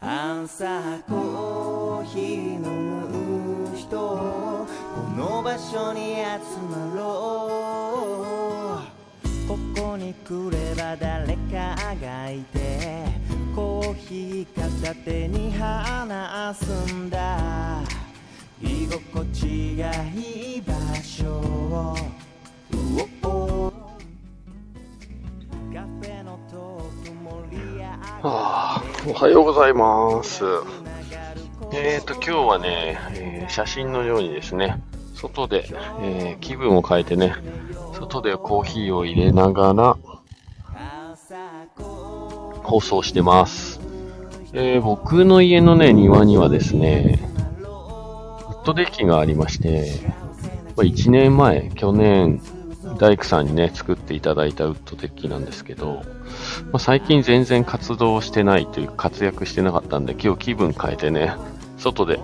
朝コーヒー飲む人この場所に集まろうここに来れば誰かがいてコーヒー片手に話すんだ居心地がいい場所をカフェのトーク盛り上がるおはようございます。えーと、今日はね、えー写真のようにですね、外で、えー気分を変えてね、外でコーヒーを入れながら放送してます。え僕の家のね、庭にはですね、ウッドデッキがありまして、1年前、去年、大工さんにね、作っていただいたウッドデッキなんですけど、まあ、最近全然活動してないという活躍してなかったんで、今日気分変えてね、外で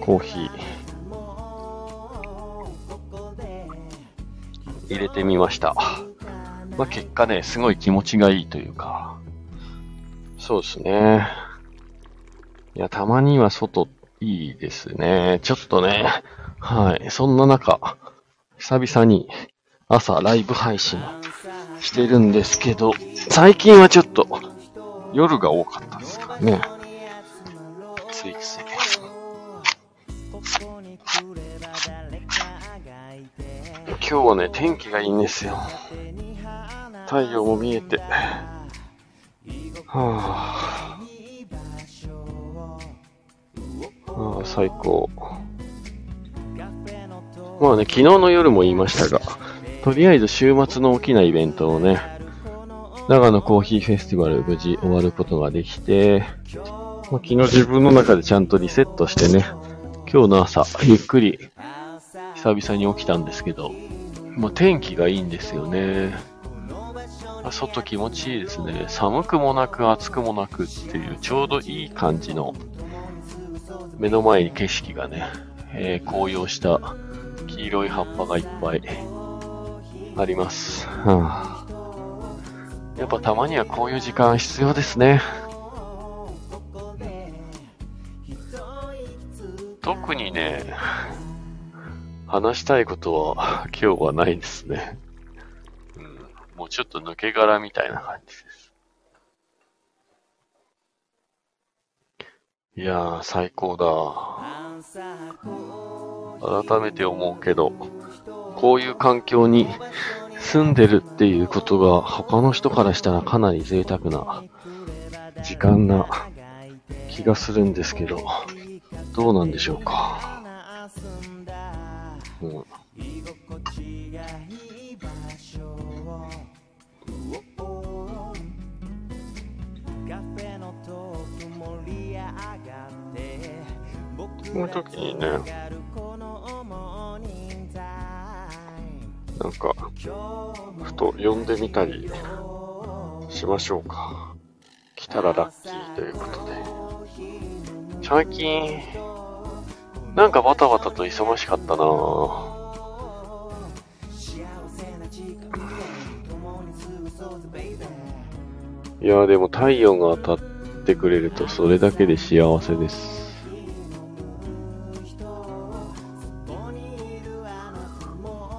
コーヒー入れてみました。まあ、結果ね、すごい気持ちがいいというか、そうですね。いや、たまには外いいですね。ちょっとね、はい。そんな中、久々に朝ライブ配信してるんですけど、最近はちょっと夜が多かったですからね。ついつい。今日はね、天気がいいんですよ。太陽も見えて。はあ、はあ、最高。まあね、昨日の夜も言いましたが、とりあえず週末の大きなイベントをね、長野コーヒーフェスティバル無事終わることができて、ま、昨日自分の中でちゃんとリセットしてね、今日の朝、ゆっくり久々に起きたんですけど、まあ、天気がいいんですよね。外気持ちいいですね。寒くもなく暑くもなくっていうちょうどいい感じの目の前に景色がね、えー紅葉した黄色い葉っぱがいっぱいあります。はあやっぱたまにはこういう時間必要ですね。特にね、話したいことは今日はないですね。うん、もうちょっと抜け殻みたいな感じです。いやー、最高だ。改めて思うけど、こういう環境に住んでるっていうことが他の人からしたらかなり贅沢な時間な気がするんですけど、どうなんでしょうか。うん、この時にね、なんか、ふと呼んでみたりしましょうか。来たらラッキーということで。最近、なんかバタバタと忙しかったなぁ。いやーでも太陽が当たってくれるとそれだけで幸せです。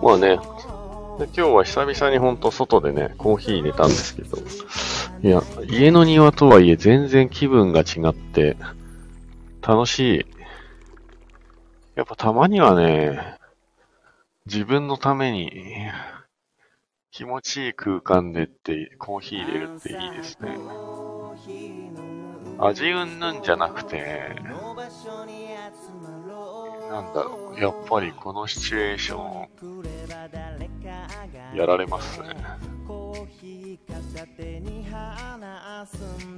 まあね、で今日は久々にほんと外でね、コーヒー入れたんですけど、いや、家の庭とはいえ全然気分が違って、楽しい。やっぱたまにはね、自分のために気持ちいい空間でってコーヒー入れるっていいですね。味うんぬんじゃなくて、なんだろう、やっぱりこのシチュエーション、やられますね。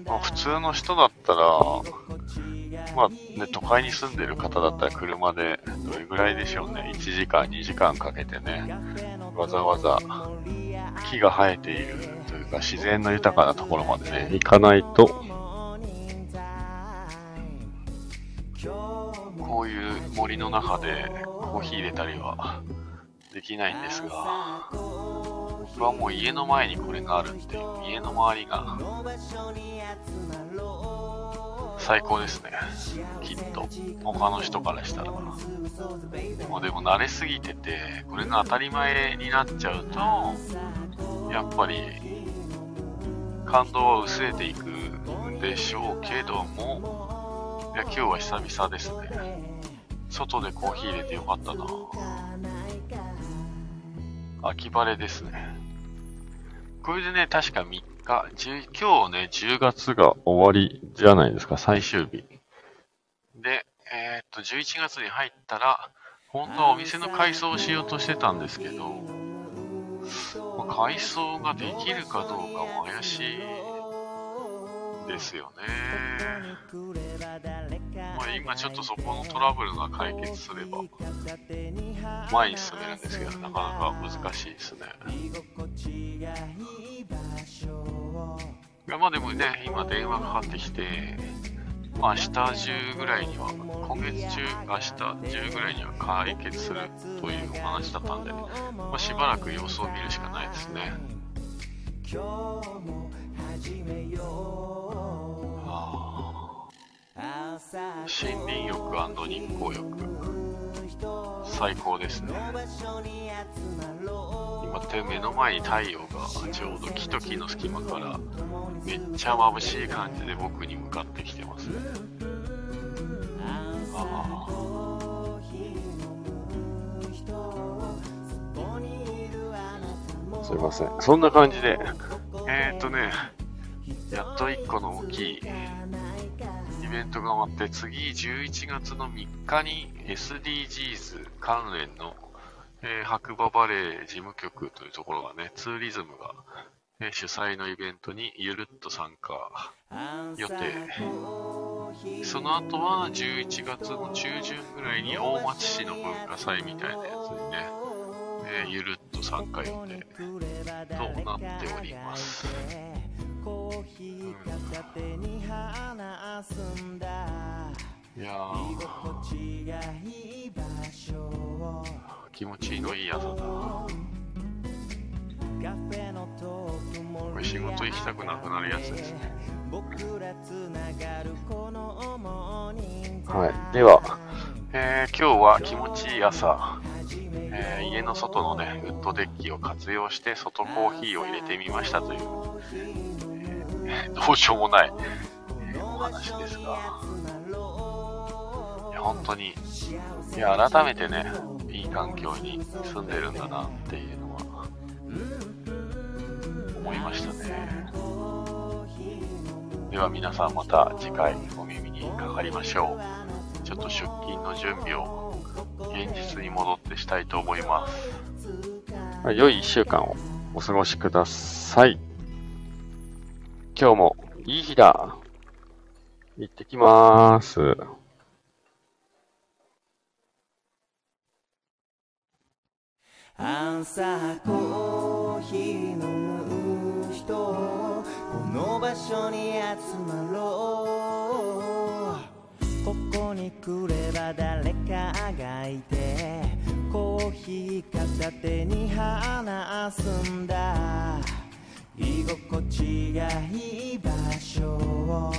まあ、普通の人だったら、まあね、都会に住んでる方だったら車でどれぐらいでしょうね。1時間、2時間かけてね、わざわざ木が生えているというか自然の豊かなところまでね、行かないと、こういう森の中でコーヒー入れたりはできないんですが、僕はもう家の前にこれがあるっていう、家の周りが最高ですね。きっと。他の人からしたら。もうでも慣れすぎてて、これが当たり前になっちゃうと、やっぱり、感動は薄れていくんでしょうけども、いや、今日は久々ですね。外でコーヒー入れてよかったな。秋晴れですね。これでね、確か3日、今日ね、10月が終わりじゃないですか、最終日。で、えー、っと、11月に入ったら、本当はお店の改装をしようとしてたんですけど、まあ、改装ができるかどうかも怪しいですよね。まあ、今ちょっとそこのトラブルが解決すれば、前に進めるんですけど、なかなか難しいですね。まあでもね、今電話かかってきて、まあ、明日中ぐらいには、今月中、明日中ぐらいには解決するというお話だったんで、まあ、しばらく様子を見るしかないですね。森林浴日光浴。最高ですね。今手目の前に太陽がちょうど木と木の隙間からめっちゃ眩しい感じで僕に向かってきてますね。あすいません。そんな感じで。えー、っとねやっと1個の大きいベントが終わって、次11月の3日に SDGs 関連の、えー、白馬バレー事務局というところがね、ツーリズムが、えー、主催のイベントにゆるっと参加予定。その後は11月の中旬ぐらいに大町市の文化祭みたいなやつにね、えー、ゆるっと参加予定となっております。コーヒー片手に話すんだ。いや気持ちのいい朝だこれ仕事行きたくなくなるやつですねはい。では、えー、今日は気持ちいい朝。えー、家の外のね、ウッドデッキを活用して外コーヒーを入れてみましたという どうしようもない、えー、お話ですが、いや本当に、いや、改めてね、いい環境に住んでるんだなっていうのは、思いましたね。では皆さんまた次回お耳にかかりましょう。ちょっと出勤の準備を現実に戻ってしたいと思います。良い一週間をお過ごしください。今日もいい日だ。行ってきまーす。朝コーヒー飲む人この場所に集まろうここに来れば誰かがいてコーヒー片手に話すんだ居心地がいい場所を